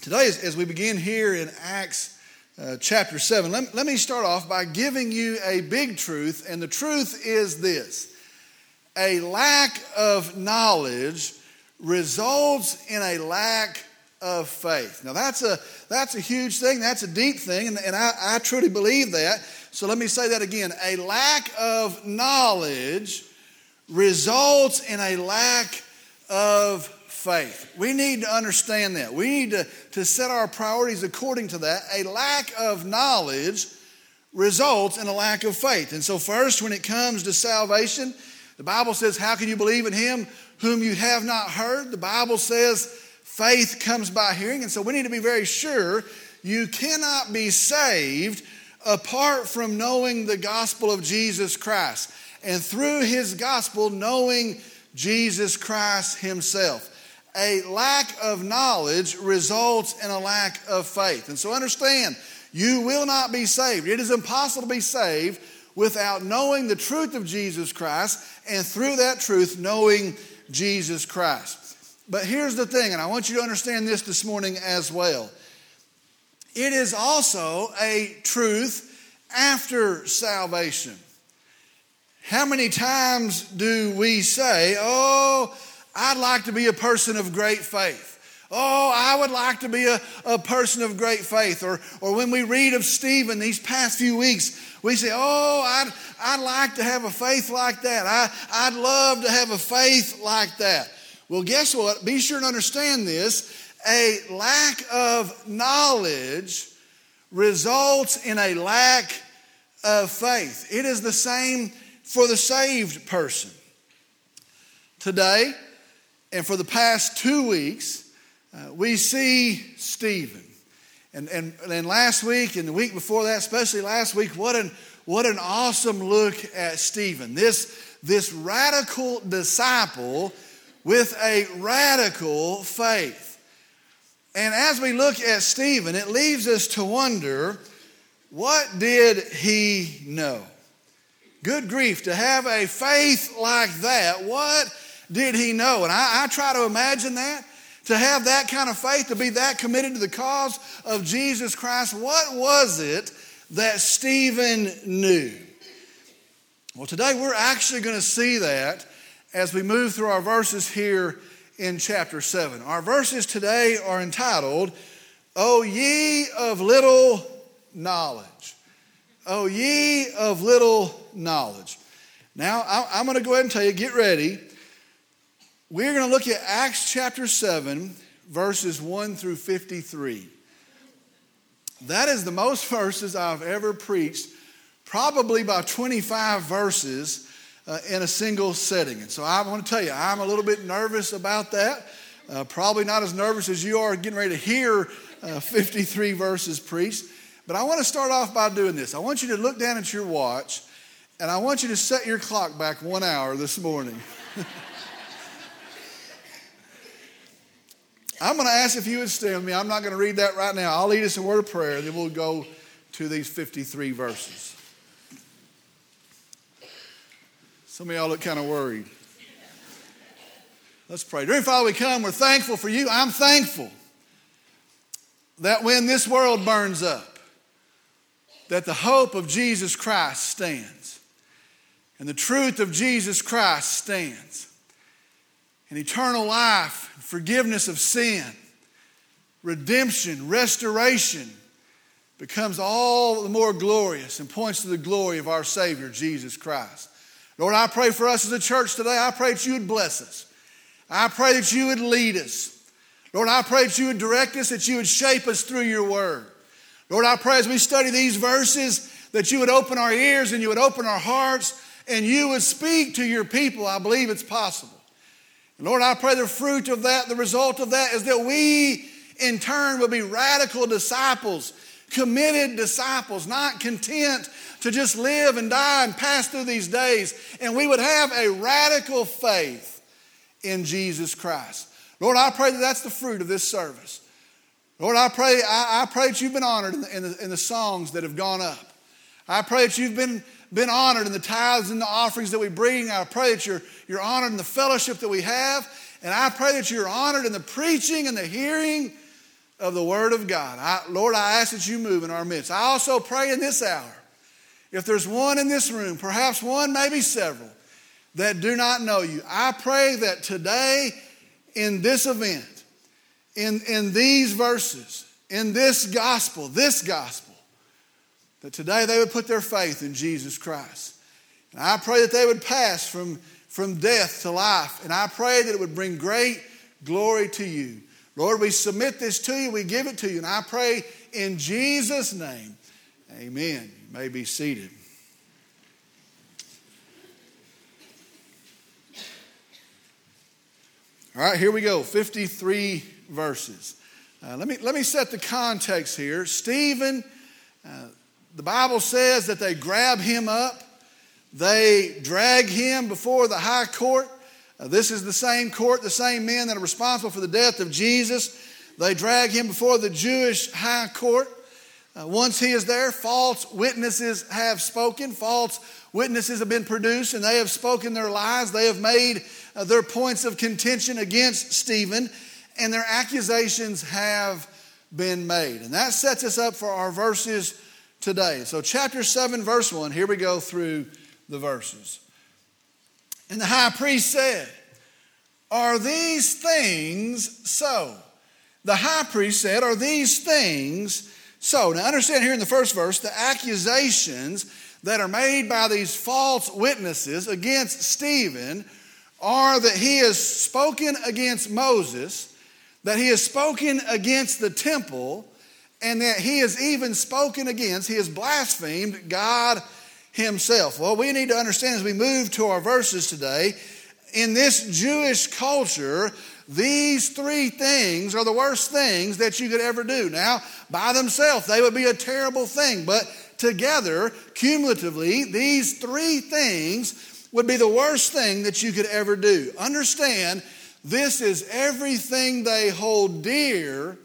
Today, as, we begin here in Acts uh, chapter 7, let, let me start off by giving you a big truth, and the truth is this a lack of knowledge results in a lack of faith. Now, that's a, that's a huge thing, that's a deep thing, and, and I, I truly believe that. So, let me say that again. A lack of knowledge results in a lack of faith. We need to understand that. We need to, to set our priorities according to that. A lack of knowledge results in a lack of faith. And so, first, when it comes to salvation, the Bible says, How can you believe in him whom you have not heard? The Bible says, Faith comes by hearing. And so, we need to be very sure you cannot be saved apart from knowing the gospel of Jesus Christ. And through his gospel, knowing Jesus Christ himself a lack of knowledge results in a lack of faith. And so understand, you will not be saved. It is impossible to be saved without knowing the truth of Jesus Christ and through that truth, knowing Jesus Christ. But here's the thing, and I want you to understand this this morning as well. It is also a truth after salvation. How many times do we say, Oh, I'd like to be a person of great faith. Oh, I would like to be a, a person of great faith. Or, or when we read of Stephen these past few weeks, we say, Oh, I'd, I'd like to have a faith like that. I, I'd love to have a faith like that. Well, guess what? Be sure to understand this. A lack of knowledge results in a lack of faith. It is the same for the saved person. Today, and for the past two weeks, uh, we see Stephen. And, and, and last week and the week before that, especially last week, what an, what an awesome look at Stephen. This, this radical disciple with a radical faith. And as we look at Stephen, it leaves us to wonder what did he know? Good grief, to have a faith like that, what did he know? And I, I try to imagine that. To have that kind of faith, to be that committed to the cause of Jesus Christ, what was it that Stephen knew? Well, today we're actually going to see that as we move through our verses here in chapter 7. Our verses today are entitled, O ye of little knowledge. O ye of little knowledge. Now, I'm going to go ahead and tell you, get ready. We're going to look at Acts chapter 7, verses 1 through 53. That is the most verses I've ever preached, probably by 25 verses uh, in a single setting. And so I want to tell you, I'm a little bit nervous about that. Uh, probably not as nervous as you are getting ready to hear uh, 53 verses preached. But I want to start off by doing this. I want you to look down at your watch, and I want you to set your clock back one hour this morning. I'm going to ask if you would stand with me. I'm not going to read that right now. I'll lead us in a word of prayer, then we'll go to these 53 verses. Some of y'all look kind of worried. Let's pray. Dear Father, we come. We're thankful for you. I'm thankful that when this world burns up, that the hope of Jesus Christ stands, and the truth of Jesus Christ stands, and eternal life forgiveness of sin, redemption, restoration becomes all the more glorious and points to the glory of our Savior, Jesus Christ. Lord, I pray for us as a church today. I pray that you would bless us. I pray that you would lead us. Lord, I pray that you would direct us, that you would shape us through your word. Lord, I pray as we study these verses that you would open our ears and you would open our hearts and you would speak to your people. I believe it's possible. Lord, I pray the fruit of that, the result of that is that we in turn will be radical disciples, committed disciples, not content to just live and die and pass through these days. And we would have a radical faith in Jesus Christ. Lord, I pray that that's the fruit of this service. Lord, I pray, I, I pray that you've been honored in the, in, the, in the songs that have gone up. I pray that you've been been honored in the tithes and the offerings that we bring. I pray that you're, you're honored in the fellowship that we have. And I pray that you're honored in the preaching and the hearing of the Word of God. I, Lord, I ask that you move in our midst. I also pray in this hour, if there's one in this room, perhaps one, maybe several, that do not know you, I pray that today in this event, in, in these verses, in this gospel, this gospel, that today they would put their faith in Jesus Christ. And I pray that they would pass from, from death to life. And I pray that it would bring great glory to you. Lord, we submit this to you, we give it to you. And I pray in Jesus' name, amen. You may be seated. All right, here we go 53 verses. Uh, let, me, let me set the context here. Stephen, uh, the Bible says that they grab him up, they drag him before the high court. Uh, this is the same court, the same men that are responsible for the death of Jesus. They drag him before the Jewish high court. Uh, once he is there, false witnesses have spoken. False witnesses have been produced, and they have spoken their lies. They have made uh, their points of contention against Stephen, and their accusations have been made. And that sets us up for our verses today. So, chapter 7, verse 1, here we go through the verses. And the high priest said, Are these things so? The high priest said, Are these things so, now understand here in the first verse the accusations that are made by these false witnesses against Stephen are that he has spoken against Moses, that he has spoken against the temple, and that he has even spoken against, he has blasphemed God himself. Well, we need to understand as we move to our verses today, in this Jewish culture, these three things are the worst things that you could ever do. Now, by themselves, they would be a terrible thing, but together, cumulatively, these three things would be the worst thing that you could ever do. Understand, this is everything they hold dear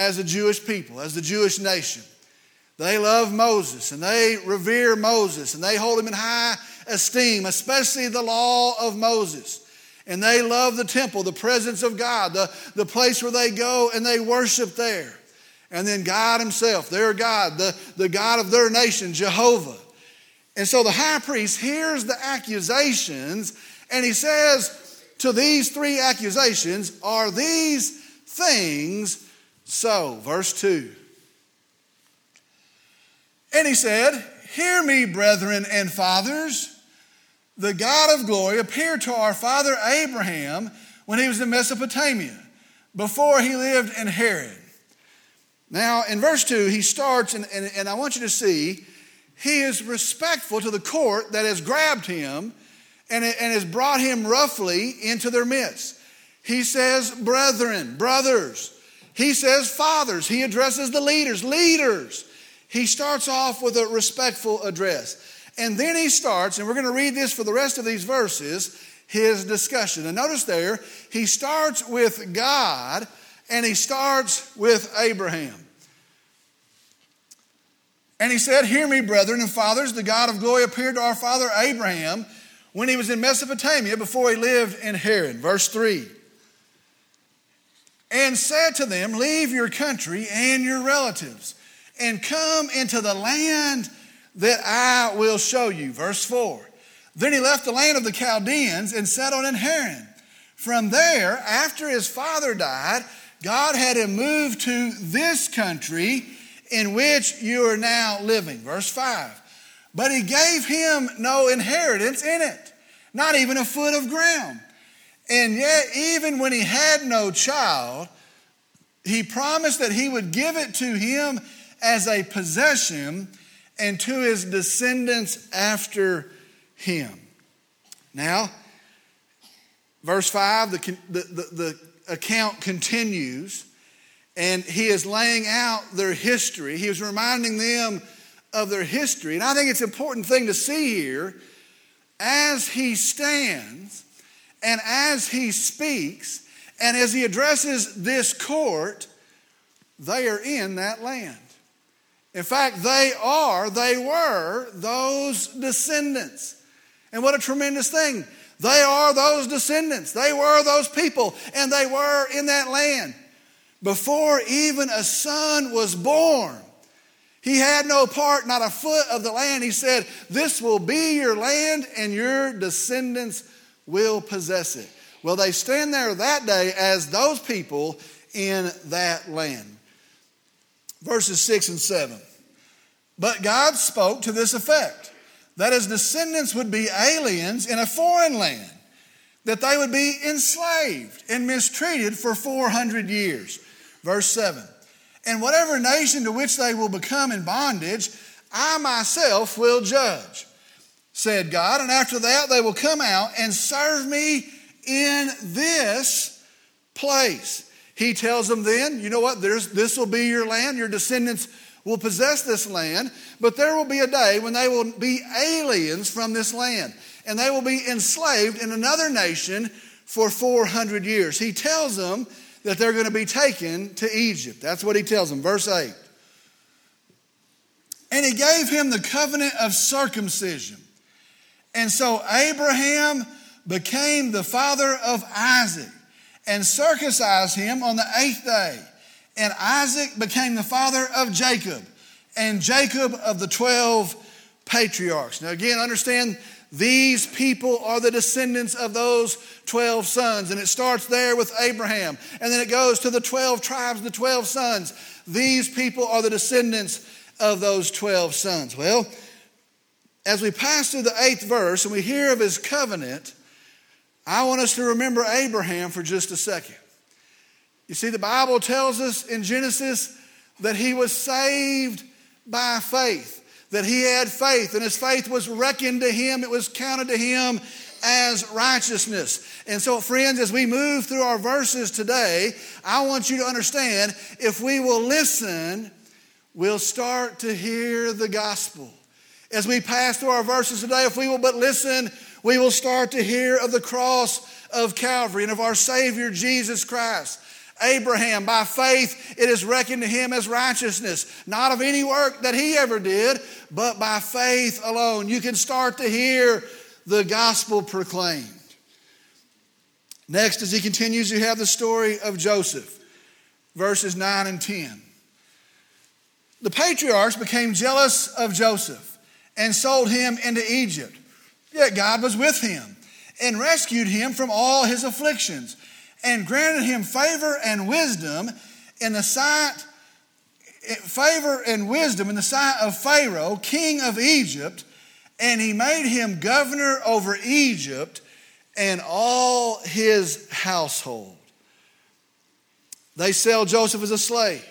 as a Jewish people, as the Jewish nation. They love Moses and they revere Moses and they hold him in high esteem, especially the law of Moses and they love the temple, the presence of God, the, the place where they go and they worship there. And then God Himself, their God, the, the God of their nation, Jehovah. And so the high priest hears the accusations and he says to these three accusations, Are these things so? Verse 2. And he said, Hear me, brethren and fathers the God of glory appeared to our father Abraham when he was in Mesopotamia, before he lived in Haran. Now, in verse 2, he starts, and, and, and I want you to see, he is respectful to the court that has grabbed him and, and has brought him roughly into their midst. He says, brethren, brothers. He says, fathers. He addresses the leaders, leaders. He starts off with a respectful address. And then he starts, and we're going to read this for the rest of these verses, his discussion. And notice there, he starts with God and he starts with Abraham. And he said, Hear me, brethren and fathers, the God of glory appeared to our father Abraham when he was in Mesopotamia before he lived in Haran. Verse 3 And said to them, Leave your country and your relatives and come into the land that I will show you. Verse 4. Then he left the land of the Chaldeans and settled in Haran. From there, after his father died, God had him move to this country in which you are now living. Verse 5. But he gave him no inheritance in it, not even a foot of ground. And yet, even when he had no child, he promised that he would give it to him as a possession and to his descendants after him. Now, verse 5, the, the, the, account continues, and he is laying out their history. He is reminding them of their history. And I think it's an important thing to see here as he stands and as he speaks and as he addresses this court, they are in that land. In fact, they are, they were those descendants. And what a tremendous thing. They are those descendants. They were those people, and they were in that land. before even a son was born. He had no part, not a foot of the land. He said, This will be your land, and your descendants will possess it. Well, they stand there that day as those people in that land. Verses 6 and 7. But God spoke to this effect that his descendants would be aliens in a foreign land, that they would be enslaved and mistreated for 400 years. Verse 7 And whatever nation to which they will become in bondage, I myself will judge, said God. And after that, they will come out and serve me in this place. He tells them then, you know what, There's, this will be your land, your descendants will possess this land, but there will be a day when they will be aliens from this land, and they will be enslaved in another nation for 400 years. He tells them that they're going to be taken to Egypt. That's what he tells them. Verse 8. And he gave him the covenant of circumcision. And so Abraham became the father of Isaac and circumcised him on the eighth day. And Isaac became the father of Jacob, and Jacob of the 12 patriarchs. Now, again, understand these people are the descendants of those 12 sons. And it starts there with Abraham. And then it goes to the 12 tribes, the 12 sons. These people are the descendants of those 12 sons. Well, as we pass through the eighth verse and we hear of his covenant, I want us to remember Abraham for just a second. You see, the Bible tells us in Genesis that he was saved by faith, that he had faith, and his faith was reckoned to him, it was counted to him as righteousness. And so, friends, as we move through our verses today, I want you to understand if we will listen, we'll start to hear the gospel. As we pass through our verses today, if we will but listen, we will start to hear of the cross of Calvary and of our Savior Jesus Christ. Abraham, by faith, it is reckoned to him as righteousness, not of any work that he ever did, but by faith alone. You can start to hear the gospel proclaimed. Next, as he continues, you have the story of Joseph, verses 9 and 10. The patriarchs became jealous of Joseph and sold him into Egypt. Yet God was with him and rescued him from all his afflictions and granted him favor and wisdom in the sight favor and wisdom in the sight of Pharaoh, king of Egypt, and he made him governor over Egypt and all his household. They sell Joseph as a slave.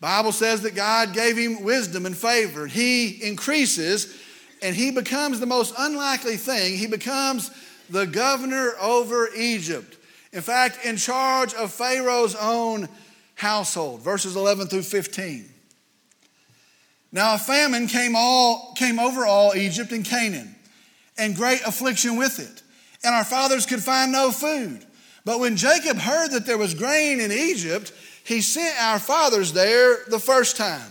Bible says that God gave him wisdom and favor. He increases and he becomes the most unlikely thing. He becomes the governor over Egypt. In fact, in charge of Pharaoh's own household. Verses 11 through 15. Now a famine came, all, came over all Egypt and Canaan, and great affliction with it. And our fathers could find no food. But when Jacob heard that there was grain in Egypt, he sent our fathers there the first time.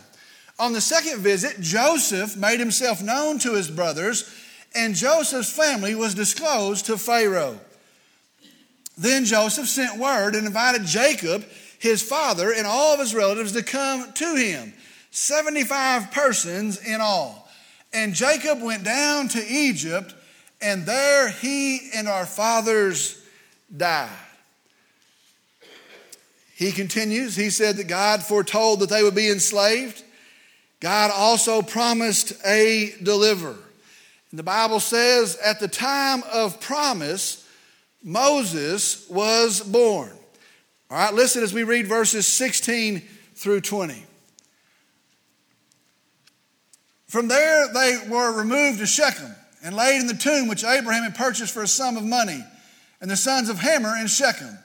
On the second visit, Joseph made himself known to his brothers, and Joseph's family was disclosed to Pharaoh. Then Joseph sent word and invited Jacob, his father, and all of his relatives to come to him 75 persons in all. And Jacob went down to Egypt, and there he and our fathers died. He continues, he said that God foretold that they would be enslaved. God also promised a deliverer. And the Bible says at the time of promise, Moses was born. All right, listen as we read verses 16 through 20. From there, they were removed to Shechem and laid in the tomb which Abraham had purchased for a sum of money, and the sons of Hamor in Shechem.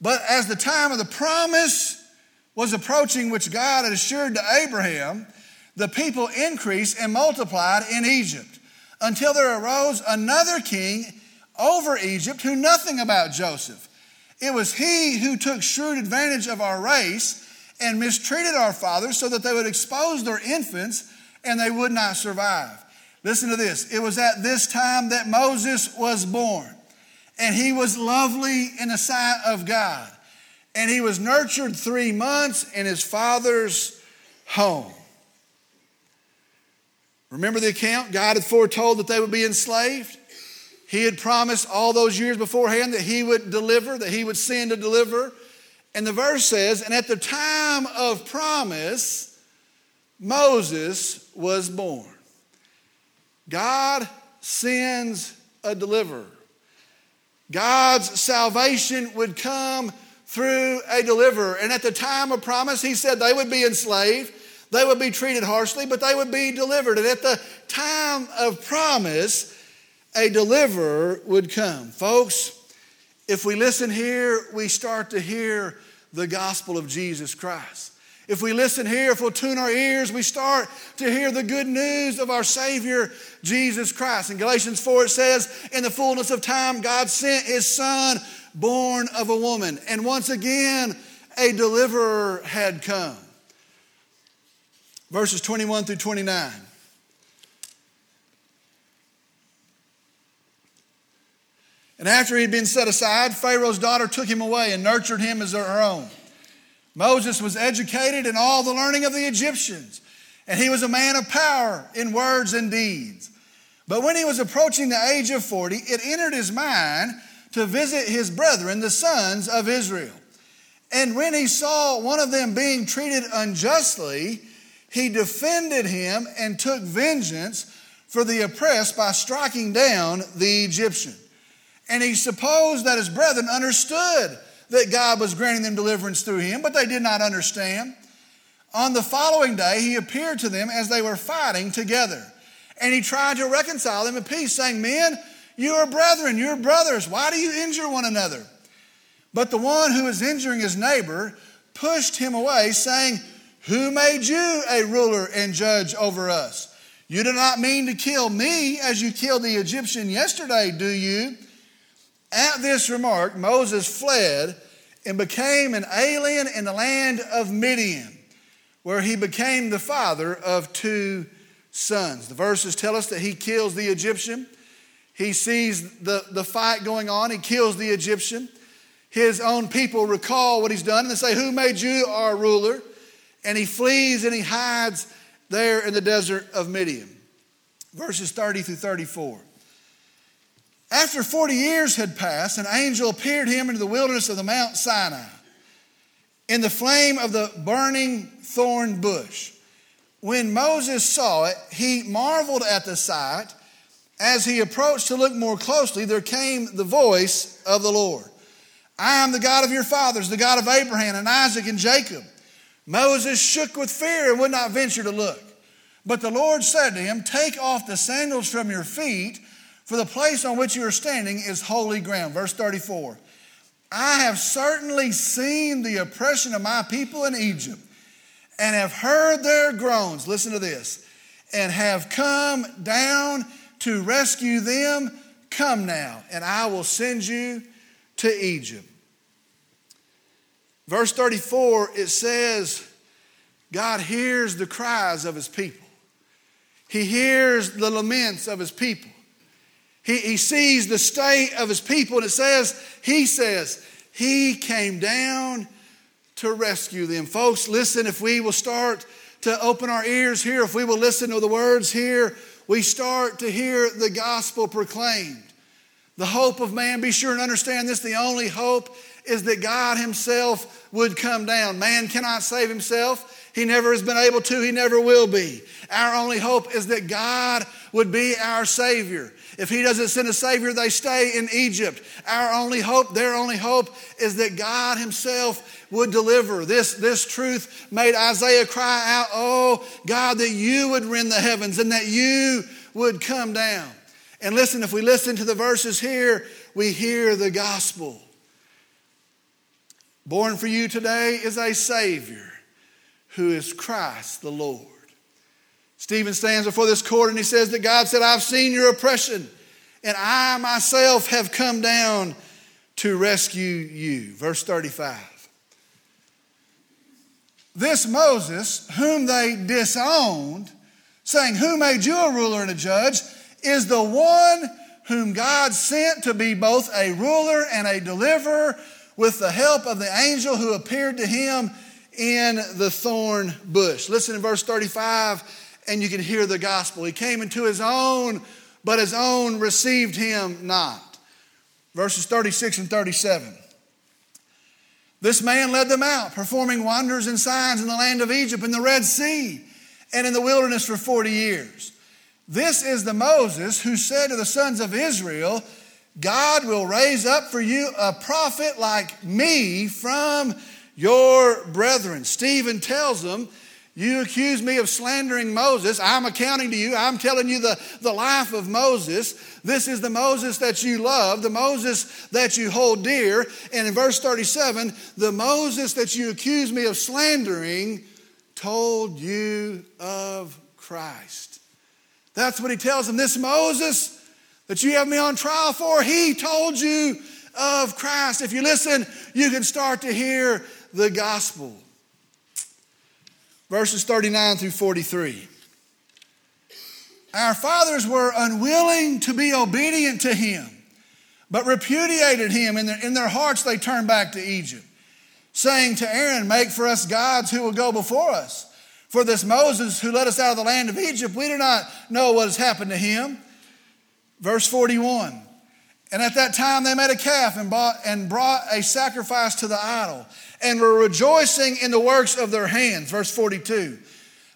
But as the time of the promise was approaching, which God had assured to Abraham, the people increased and multiplied in Egypt until there arose another king over Egypt who knew nothing about Joseph. It was he who took shrewd advantage of our race and mistreated our fathers so that they would expose their infants and they would not survive. Listen to this. It was at this time that Moses was born and he was lovely in the sight of God. and he was nurtured three months in his father's home. Remember the account? God had foretold that they would be enslaved. He had promised all those years beforehand that he would deliver, that he would send to deliver. And the verse says, and at the time of promise, Moses was born. God sends a deliverer. God's salvation would come through a deliverer. And at the time of promise, he said they would be enslaved, they would be treated harshly, but they would be delivered. And at the time of promise, a deliverer would come. Folks, if we listen here, we start to hear the gospel of Jesus Christ. If we listen here, if we'll tune our ears, we start to hear the good news of our Savior, Jesus Christ. In Galatians 4, it says, In the fullness of time, God sent His Son, born of a woman. And once again, a deliverer had come. Verses 21 through 29. And after he'd been set aside, Pharaoh's daughter took him away and nurtured him as her own. Moses was educated in all the learning of the Egyptians, and he was a man of power in words and deeds. But when he was approaching the age of 40, it entered his mind to visit his brethren, the sons of Israel. And when he saw one of them being treated unjustly, he defended him and took vengeance for the oppressed by striking down the Egyptian. And he supposed that his brethren understood that God was granting them deliverance through him, but they did not understand. On the following day, he appeared to them as they were fighting together. And he tried to reconcile them in peace, saying, Men, you are brethren, you're brothers. Why do you injure one another? But the one who was injuring his neighbor pushed him away, saying, Who made you a ruler and judge over us? You do not mean to kill me as you killed the Egyptian yesterday, do you? At this remark, Moses fled and became an alien in the land of Midian, where he became the father of two sons. The verses tell us that he kills the Egyptian. He sees the, the fight going on, he kills the Egyptian. His own people recall what he's done and they say, Who made you our ruler? And he flees and he hides there in the desert of Midian. Verses 30 through 34. After 40 years had passed, an angel appeared him into the wilderness of the Mount Sinai in the flame of the burning thorn bush. When Moses saw it, he marveled at the sight. As he approached to look more closely, there came the voice of the Lord I am the God of your fathers, the God of Abraham and Isaac and Jacob. Moses shook with fear and would not venture to look. But the Lord said to him, Take off the sandals from your feet for the place on which you are standing is holy ground. Verse 34. I have certainly seen the oppression of my people in Egypt and have heard their groans. Listen to this. And have come down to rescue them. Come now, and I will send you to Egypt. Verse 34, it says, God hears the cries of his people. He hears the laments of his people. He, he sees the state of his people, and it says, He says, He came down to rescue them. Folks, listen, if we will start to open our ears here, if we will listen to the words here, we start to hear the gospel proclaimed. The hope of man, be sure and understand this the only hope is that God Himself would come down. Man cannot save himself. He never has been able to, He never will be. Our only hope is that God would be our Savior. If he doesn't send a Savior, they stay in Egypt. Our only hope, their only hope, is that God Himself would deliver. This, this truth made Isaiah cry out, Oh, God, that you would rend the heavens and that you would come down. And listen, if we listen to the verses here, we hear the gospel. Born for you today is a Savior who is Christ the Lord. Stephen stands before this court and he says that God said, I've seen your oppression, and I myself have come down to rescue you. Verse 35. This Moses, whom they disowned, saying, Who made you a ruler and a judge, is the one whom God sent to be both a ruler and a deliverer with the help of the angel who appeared to him in the thorn bush. Listen in verse 35, and you can hear the gospel. He came into his own, but his own received him not. Verses 36 and 37. This man led them out, performing wonders and signs in the land of Egypt, in the Red Sea, and in the wilderness for 40 years. This is the Moses who said to the sons of Israel, God will raise up for you a prophet like me from your brethren. Stephen tells them, You accuse me of slandering Moses. I'm accounting to you. I'm telling you the, the life of Moses. This is the Moses that you love, the Moses that you hold dear. And in verse 37, the Moses that you accuse me of slandering told you of Christ. That's what he tells them. This Moses that you have me on trial for, he told you of Christ. If you listen, you can start to hear the gospel. Verses 39 through 43. Our fathers were unwilling to be obedient to him, but repudiated him. In their, in their hearts, they turned back to Egypt, saying to Aaron, Make for us gods who will go before us. For this Moses who led us out of the land of Egypt, we do not know what has happened to him. Verse 41. And at that time they made a calf and, bought, and brought a sacrifice to the idol and were rejoicing in the works of their hands. Verse 42.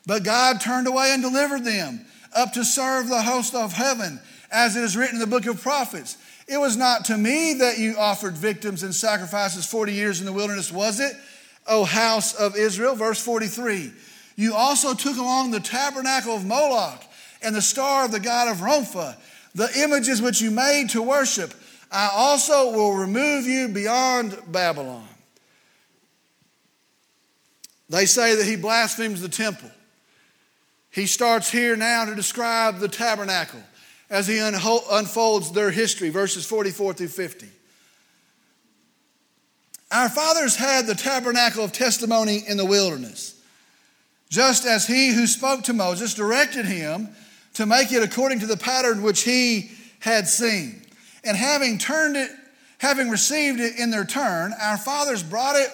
But God turned away and delivered them up to serve the host of heaven, as it is written in the book of prophets. It was not to me that you offered victims and sacrifices 40 years in the wilderness, was it, O house of Israel? Verse 43. You also took along the tabernacle of Moloch and the star of the god of Rompha the images which you made to worship, I also will remove you beyond Babylon. They say that he blasphemes the temple. He starts here now to describe the tabernacle as he unfolds their history, verses 44 through 50. Our fathers had the tabernacle of testimony in the wilderness, just as he who spoke to Moses directed him to make it according to the pattern which he had seen. And having turned it, having received it in their turn, our fathers brought it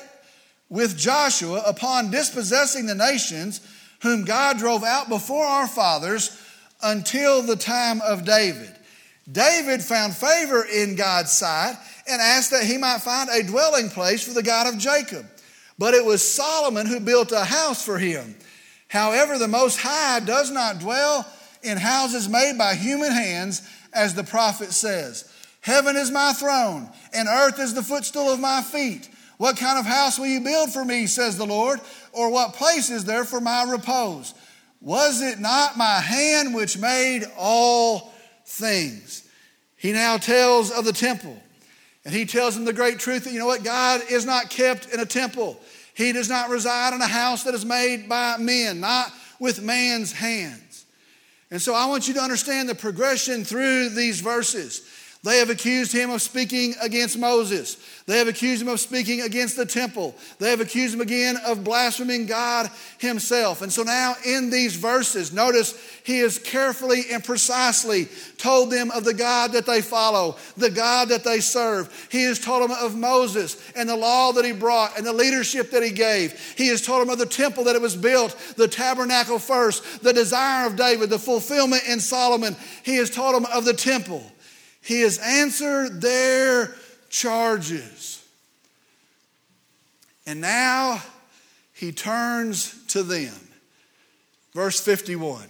with Joshua upon dispossessing the nations whom God drove out before our fathers until the time of David. David found favor in God's sight and asked that he might find a dwelling place for the God of Jacob. But it was Solomon who built a house for him. However, the Most High does not dwell in houses made by human hands, as the prophet says. Heaven is my throne, and earth is the footstool of my feet. What kind of house will you build for me, says the Lord? Or what place is there for my repose? Was it not my hand which made all things? He now tells of the temple. And he tells them the great truth that, you know what, God is not kept in a temple. He does not reside in a house that is made by men, not with man's hand. And so I want you to understand the progression through these verses. They have accused him of speaking against Moses. They have accused him of speaking against the temple. They have accused him again of blaspheming God himself. And so now in these verses, notice he has carefully and precisely told them of the God that they follow, the God that they serve. He has told them of Moses and the law that he brought and the leadership that he gave. He has told them of the temple that it was built, the tabernacle first, the desire of David, the fulfillment in Solomon. He has told them of the temple. He has answered their charges. And now he turns to them. Verse 51.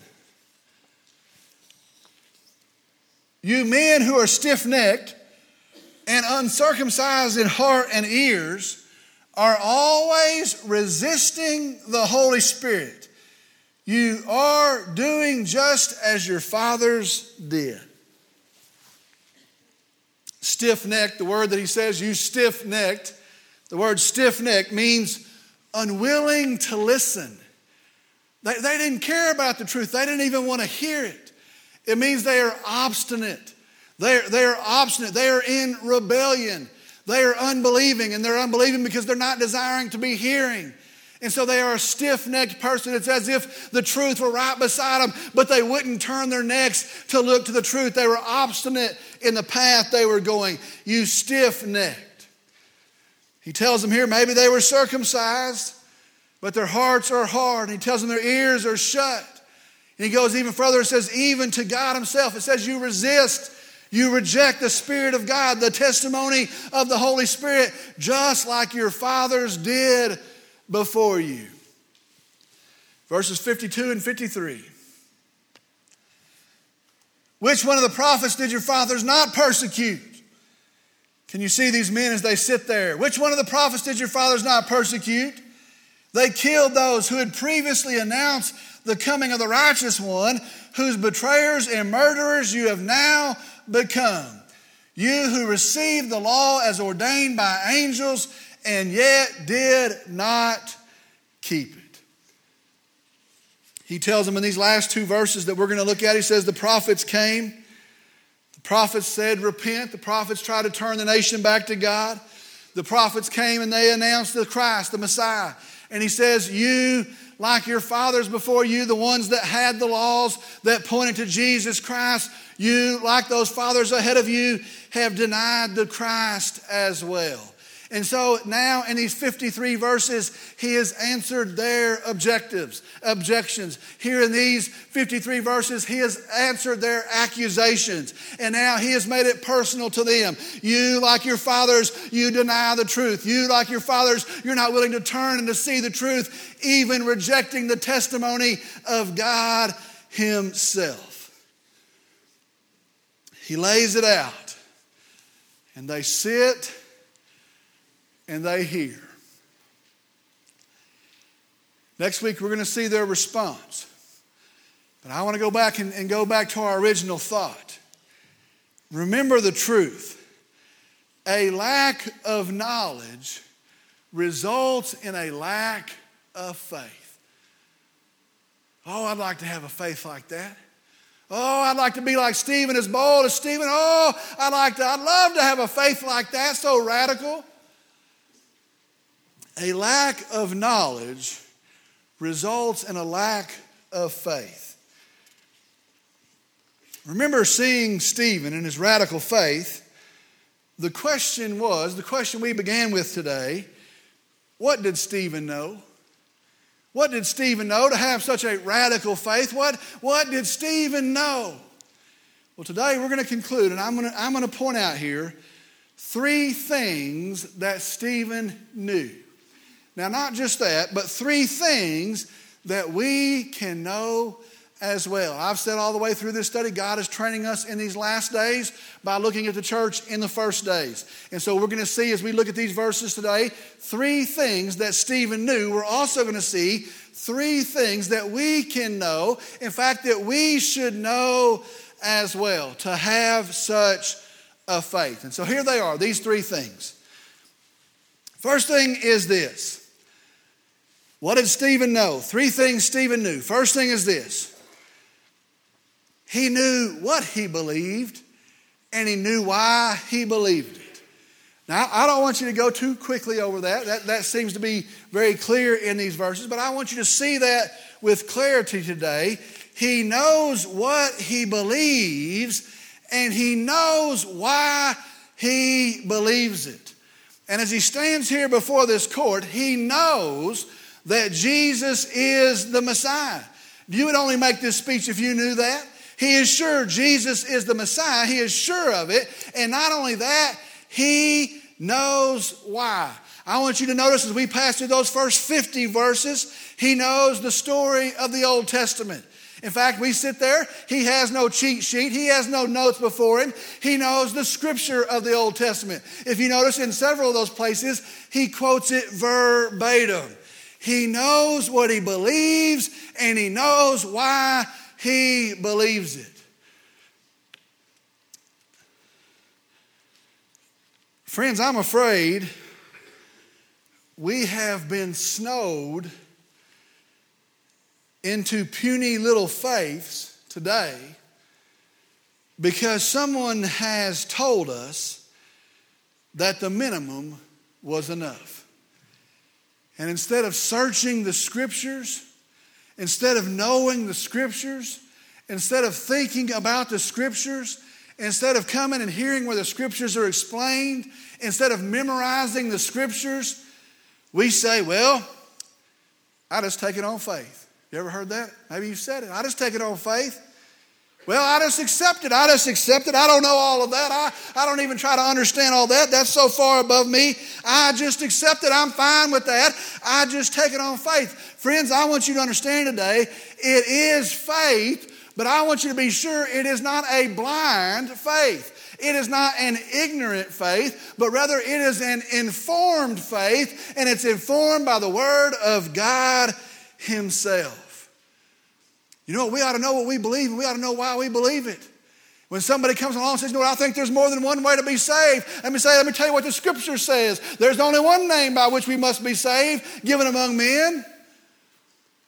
You men who are stiff necked and uncircumcised in heart and ears are always resisting the Holy Spirit. You are doing just as your fathers did. Stiff necked, the word that he says, you stiff necked, the word stiff necked means unwilling to listen. They, they didn't care about the truth, they didn't even want to hear it. It means they are obstinate. They're, they're obstinate. They are in rebellion. They are unbelieving, and they're unbelieving because they're not desiring to be hearing. And so they are a stiff necked person. It's as if the truth were right beside them, but they wouldn't turn their necks to look to the truth. They were obstinate in the path they were going. You stiff necked. He tells them here maybe they were circumcised, but their hearts are hard. He tells them their ears are shut. And he goes even further and says, even to God Himself. It says, you resist, you reject the Spirit of God, the testimony of the Holy Spirit, just like your fathers did before you. Verses 52 and 53. Which one of the prophets did your fathers not persecute? Can you see these men as they sit there? Which one of the prophets did your fathers not persecute? They killed those who had previously announced the coming of the righteous one, whose betrayers and murderers you have now become. You who received the law as ordained by angels and yet did not keep it. He tells them in these last two verses that we're going to look at, he says, The prophets came. The prophets said, Repent. The prophets tried to turn the nation back to God. The prophets came and they announced the Christ, the Messiah. And he says, You, like your fathers before you, the ones that had the laws that pointed to Jesus Christ, you, like those fathers ahead of you, have denied the Christ as well. And so now in these 53 verses, he has answered their objectives, objections. Here in these 53 verses, he has answered their accusations. And now he has made it personal to them. You, like your fathers, you deny the truth. You, like your fathers, you're not willing to turn and to see the truth, even rejecting the testimony of God himself. He lays it out. And they sit and they hear. Next week, we're going to see their response. But I want to go back and, and go back to our original thought. Remember the truth. A lack of knowledge results in a lack of faith. Oh, I'd like to have a faith like that. Oh, I'd like to be like Stephen, as bold as Stephen. Oh, I'd like to, I'd love to have a faith like that, so radical. A lack of knowledge results in a lack of faith. Remember seeing Stephen and his radical faith. The question was the question we began with today what did Stephen know? What did Stephen know to have such a radical faith? What, what did Stephen know? Well, today we're going to conclude, and I'm going to, I'm going to point out here three things that Stephen knew. Now, not just that, but three things that we can know as well. I've said all the way through this study, God is training us in these last days by looking at the church in the first days. And so we're going to see as we look at these verses today, three things that Stephen knew. We're also going to see three things that we can know, in fact, that we should know as well to have such a faith. And so here they are, these three things. First thing is this what did Stephen know? Three things Stephen knew. First thing is this he knew what he believed, and he knew why he believed it. Now, I don't want you to go too quickly over that. That, that seems to be very clear in these verses, but I want you to see that with clarity today. He knows what he believes, and he knows why he believes it. And as he stands here before this court, he knows that Jesus is the Messiah. You would only make this speech if you knew that. He is sure Jesus is the Messiah. He is sure of it. And not only that, he knows why. I want you to notice as we pass through those first 50 verses, he knows the story of the Old Testament. In fact, we sit there, he has no cheat sheet, he has no notes before him. He knows the scripture of the Old Testament. If you notice in several of those places, he quotes it verbatim. He knows what he believes and he knows why he believes it. Friends, I'm afraid we have been snowed into puny little faiths today because someone has told us that the minimum was enough. And instead of searching the scriptures, instead of knowing the scriptures, instead of thinking about the scriptures, instead of coming and hearing where the scriptures are explained, instead of memorizing the scriptures, we say, well, I just take it on faith. You ever heard that? Maybe you've said it. I just take it on faith. Well, I just accept it. I just accept it. I don't know all of that. I, I don't even try to understand all that. That's so far above me. I just accept it. I'm fine with that. I just take it on faith. Friends, I want you to understand today it is faith, but I want you to be sure it is not a blind faith. It is not an ignorant faith, but rather it is an informed faith, and it's informed by the Word of God Himself. You know, we ought to know what we believe, and we ought to know why we believe it. When somebody comes along and says, You know I think there's more than one way to be saved, let me say, let me tell you what the scripture says. There's only one name by which we must be saved, given among men.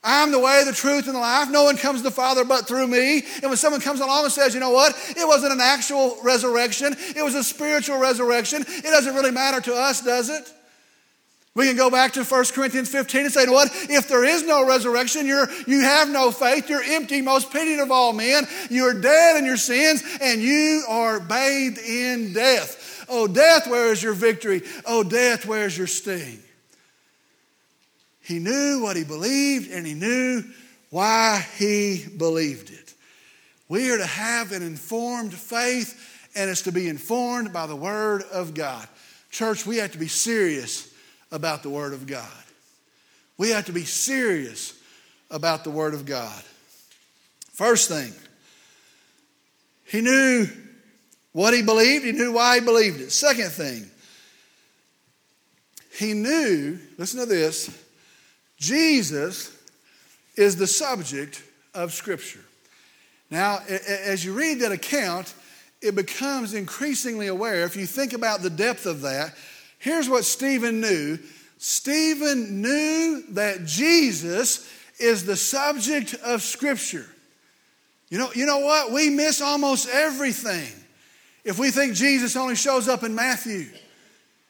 I'm the way, the truth, and the life. No one comes to the Father but through me. And when someone comes along and says, you know what, it wasn't an actual resurrection, it was a spiritual resurrection, it doesn't really matter to us, does it? We can go back to 1 Corinthians 15 and say, what? If there is no resurrection, you're, you have no faith, you're empty, most pitied of all men, you're dead in your sins, and you are bathed in death. Oh, death, where is your victory? Oh, death, where is your sting? He knew what he believed, and he knew why he believed it. We are to have an informed faith, and it's to be informed by the Word of God. Church, we have to be serious about the Word of God. We have to be serious about the Word of God. First thing, he knew what he believed, he knew why he believed it. Second thing, he knew, listen to this, Jesus is the subject of Scripture. Now, as you read that account, it becomes increasingly aware. If you think about the depth of that, Here's what Stephen knew Stephen knew that Jesus is the subject of Scripture. You know, you know what? We miss almost everything if we think Jesus only shows up in Matthew.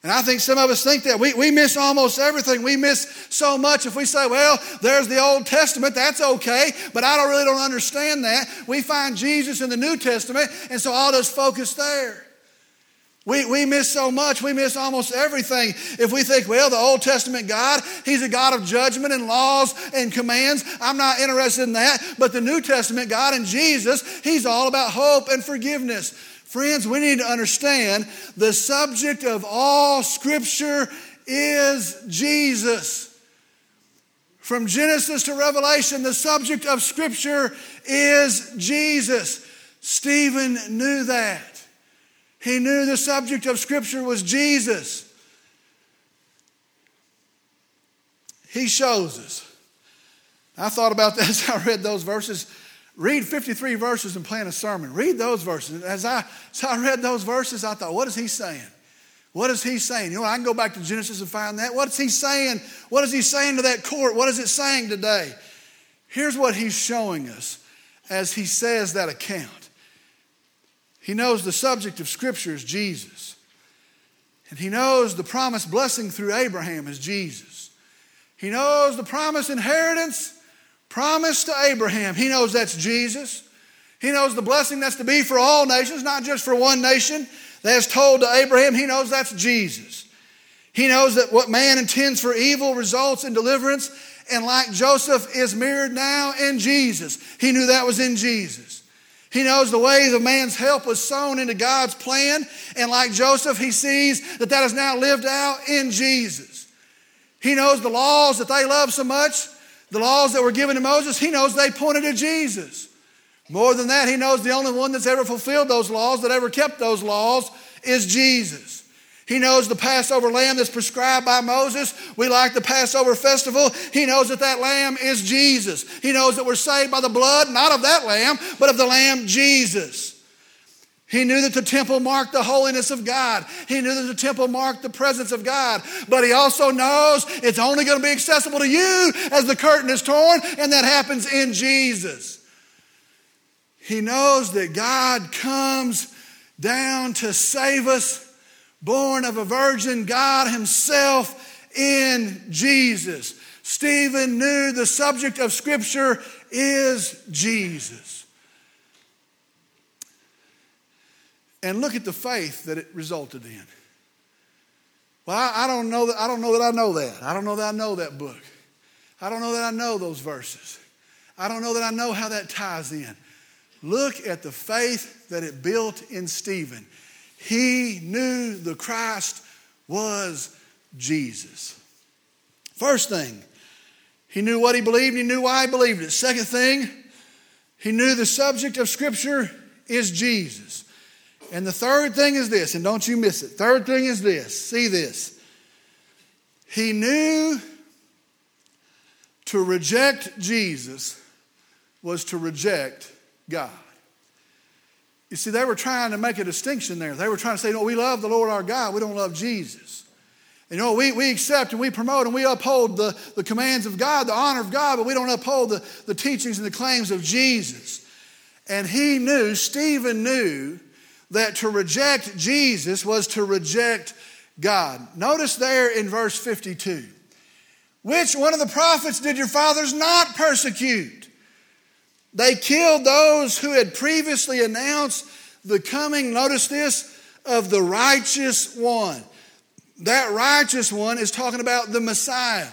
And I think some of us think that. We, we miss almost everything. We miss so much if we say, well, there's the Old Testament, that's okay, but I don't really don't understand that. We find Jesus in the New Testament, and so I'll just focus there. We, we miss so much. We miss almost everything. If we think, well, the Old Testament God, He's a God of judgment and laws and commands. I'm not interested in that. But the New Testament God and Jesus, He's all about hope and forgiveness. Friends, we need to understand the subject of all Scripture is Jesus. From Genesis to Revelation, the subject of Scripture is Jesus. Stephen knew that. He knew the subject of Scripture was Jesus. He shows us. I thought about that as I read those verses. Read 53 verses and plan a sermon. Read those verses. As I, as I read those verses, I thought, what is he saying? What is he saying? You know, I can go back to Genesis and find that. What is he saying? What is he saying to that court? What is it saying today? Here's what he's showing us as he says that account. He knows the subject of Scripture is Jesus. And he knows the promised blessing through Abraham is Jesus. He knows the promised inheritance promised to Abraham. He knows that's Jesus. He knows the blessing that's to be for all nations, not just for one nation. That's told to Abraham. He knows that's Jesus. He knows that what man intends for evil results in deliverance, and like Joseph is mirrored now in Jesus. He knew that was in Jesus. He knows the ways of man's help was sown into God's plan. And like Joseph, he sees that that is now lived out in Jesus. He knows the laws that they love so much, the laws that were given to Moses, he knows they pointed to Jesus. More than that, he knows the only one that's ever fulfilled those laws, that ever kept those laws, is Jesus. He knows the Passover lamb that's prescribed by Moses. We like the Passover festival. He knows that that lamb is Jesus. He knows that we're saved by the blood, not of that lamb, but of the lamb Jesus. He knew that the temple marked the holiness of God. He knew that the temple marked the presence of God. But he also knows it's only going to be accessible to you as the curtain is torn, and that happens in Jesus. He knows that God comes down to save us born of a virgin, God Himself in Jesus. Stephen knew the subject of Scripture is Jesus. And look at the faith that it resulted in. Well, I, don't know that I don't know that I know that. I don't know that I know that book. I don't know that I know those verses. I don't know that I know how that ties in. Look at the faith that it built in Stephen. He knew the Christ was Jesus. First thing, he knew what he believed, he knew why he believed it. Second thing, he knew the subject of Scripture is Jesus. And the third thing is this, and don't you miss it. Third thing is this see this. He knew to reject Jesus was to reject God. You see, they were trying to make a distinction there. They were trying to say, no, we love the Lord our God, we don't love Jesus. And you know, we, we accept and we promote and we uphold the, the commands of God, the honor of God, but we don't uphold the, the teachings and the claims of Jesus. And he knew, Stephen knew, that to reject Jesus was to reject God. Notice there in verse 52 which one of the prophets did your fathers not persecute? They killed those who had previously announced the coming, notice this, of the righteous one. That righteous one is talking about the Messiah.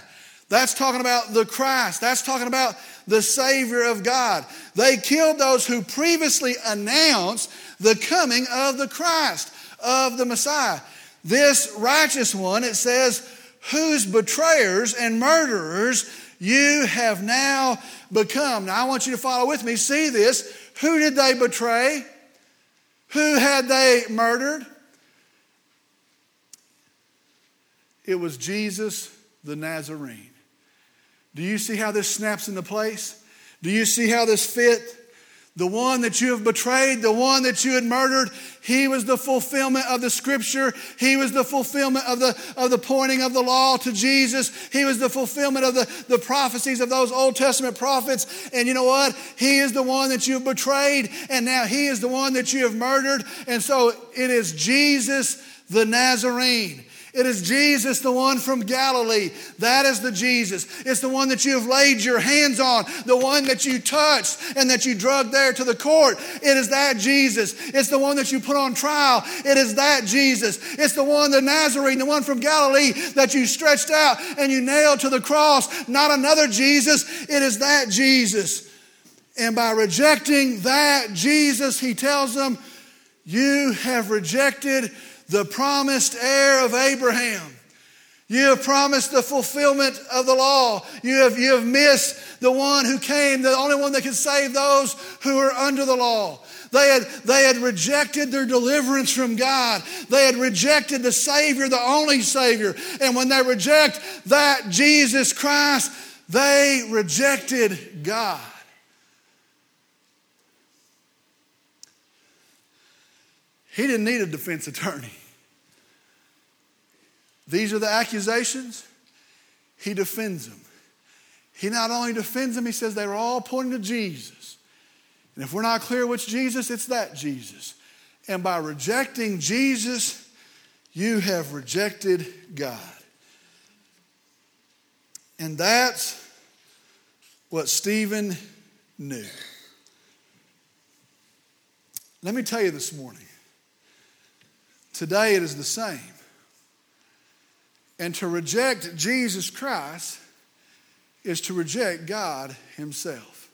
That's talking about the Christ. That's talking about the Savior of God. They killed those who previously announced the coming of the Christ, of the Messiah. This righteous one, it says, whose betrayers and murderers you have now become. Now, I want you to follow with me. See this. Who did they betray? Who had they murdered? It was Jesus the Nazarene. Do you see how this snaps into place? Do you see how this fit? The one that you have betrayed, the one that you had murdered, he was the fulfillment of the scripture. He was the fulfillment of the, of the pointing of the law to Jesus. He was the fulfillment of the, the prophecies of those Old Testament prophets. And you know what? He is the one that you have betrayed, and now he is the one that you have murdered. And so it is Jesus the Nazarene. It is Jesus, the one from Galilee. That is the Jesus. It's the one that you have laid your hands on, the one that you touched and that you drugged there to the court. It is that Jesus. It's the one that you put on trial. It is that Jesus. It's the one, the Nazarene, the one from Galilee that you stretched out and you nailed to the cross. Not another Jesus. It is that Jesus. And by rejecting that Jesus, he tells them, You have rejected the promised heir of Abraham. You have promised the fulfillment of the law. You have, you have missed the one who came, the only one that could save those who are under the law. They had, they had rejected their deliverance from God. They had rejected the Savior, the only Savior. And when they reject that Jesus Christ, they rejected God. He didn't need a defense attorney. These are the accusations. He defends them. He not only defends them, he says they were all pointing to Jesus. And if we're not clear which Jesus, it's that Jesus. And by rejecting Jesus, you have rejected God. And that's what Stephen knew. Let me tell you this morning. Today it is the same. And to reject Jesus Christ is to reject God Himself.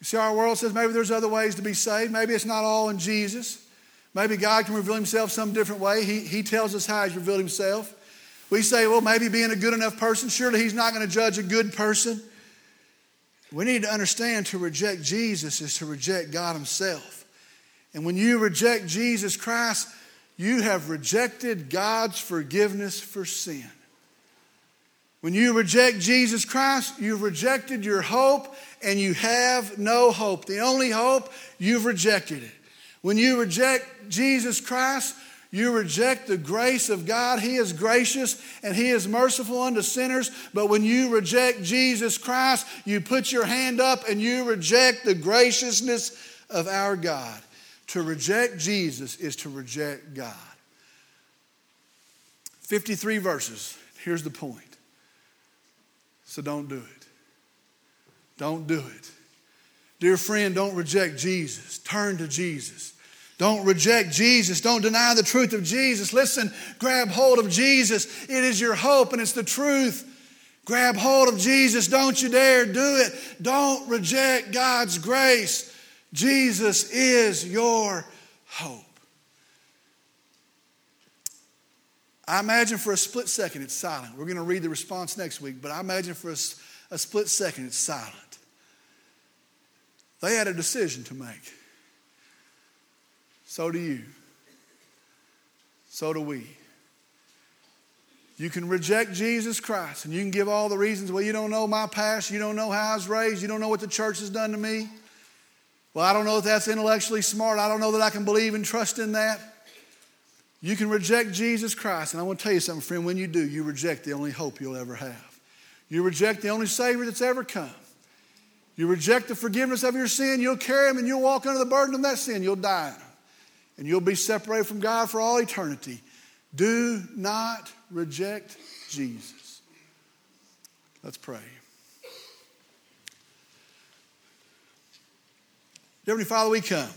You see, our world says maybe there's other ways to be saved. Maybe it's not all in Jesus. Maybe God can reveal Himself some different way. He, he tells us how He's revealed Himself. We say, well, maybe being a good enough person, surely He's not going to judge a good person. We need to understand to reject Jesus is to reject God Himself. And when you reject Jesus Christ, you have rejected God's forgiveness for sin. When you reject Jesus Christ, you've rejected your hope and you have no hope. The only hope, you've rejected it. When you reject Jesus Christ, you reject the grace of God. He is gracious and He is merciful unto sinners. But when you reject Jesus Christ, you put your hand up and you reject the graciousness of our God. To reject Jesus is to reject God. 53 verses. Here's the point. So don't do it. Don't do it. Dear friend, don't reject Jesus. Turn to Jesus. Don't reject Jesus. Don't deny the truth of Jesus. Listen, grab hold of Jesus. It is your hope and it's the truth. Grab hold of Jesus. Don't you dare do it. Don't reject God's grace. Jesus is your hope. I imagine for a split second it's silent. We're going to read the response next week, but I imagine for a, a split second it's silent. They had a decision to make. So do you. So do we. You can reject Jesus Christ and you can give all the reasons. Well, you don't know my past. You don't know how I was raised. You don't know what the church has done to me. Well, I don't know if that's intellectually smart. I don't know that I can believe and trust in that. You can reject Jesus Christ. And I want to tell you something, friend. When you do, you reject the only hope you'll ever have. You reject the only Savior that's ever come. You reject the forgiveness of your sin, you'll carry Him and you'll walk under the burden of that sin. You'll die. And you'll be separated from God for all eternity. Do not reject Jesus. Let's pray. Heavenly Father, we come.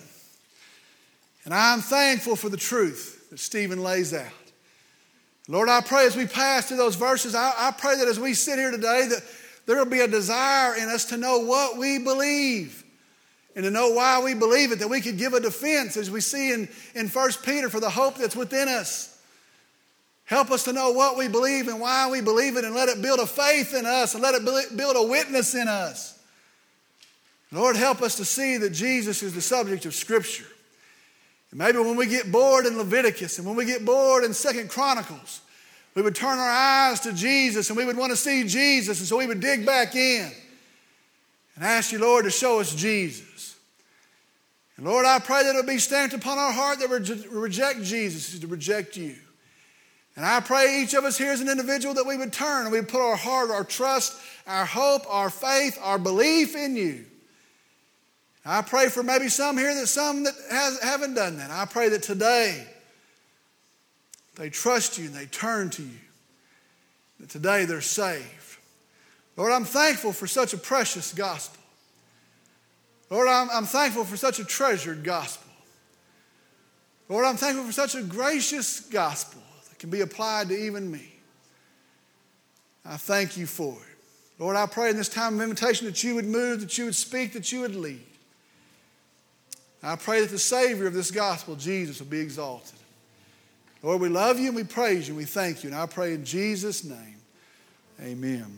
And I'm thankful for the truth that Stephen lays out. Lord, I pray as we pass through those verses, I, I pray that as we sit here today, that there will be a desire in us to know what we believe and to know why we believe it, that we could give a defense as we see in, in 1 Peter for the hope that's within us. Help us to know what we believe and why we believe it, and let it build a faith in us and let it build a witness in us. Lord, help us to see that Jesus is the subject of Scripture. And maybe when we get bored in Leviticus and when we get bored in Second Chronicles, we would turn our eyes to Jesus and we would want to see Jesus, and so we would dig back in and ask you, Lord, to show us Jesus. And Lord, I pray that it will be stamped upon our heart that we reject Jesus, to reject you. And I pray each of us here as an individual that we would turn and we put our heart, our trust, our hope, our faith, our belief in you. I pray for maybe some here that some that has, haven't done that. I pray that today they trust you and they turn to you. That today they're saved. Lord, I'm thankful for such a precious gospel. Lord, I'm, I'm thankful for such a treasured gospel. Lord, I'm thankful for such a gracious gospel that can be applied to even me. I thank you for it. Lord, I pray in this time of invitation that you would move, that you would speak, that you would lead. I pray that the Savior of this gospel, Jesus, will be exalted. Lord, we love you and we praise you and we thank you. And I pray in Jesus' name, amen.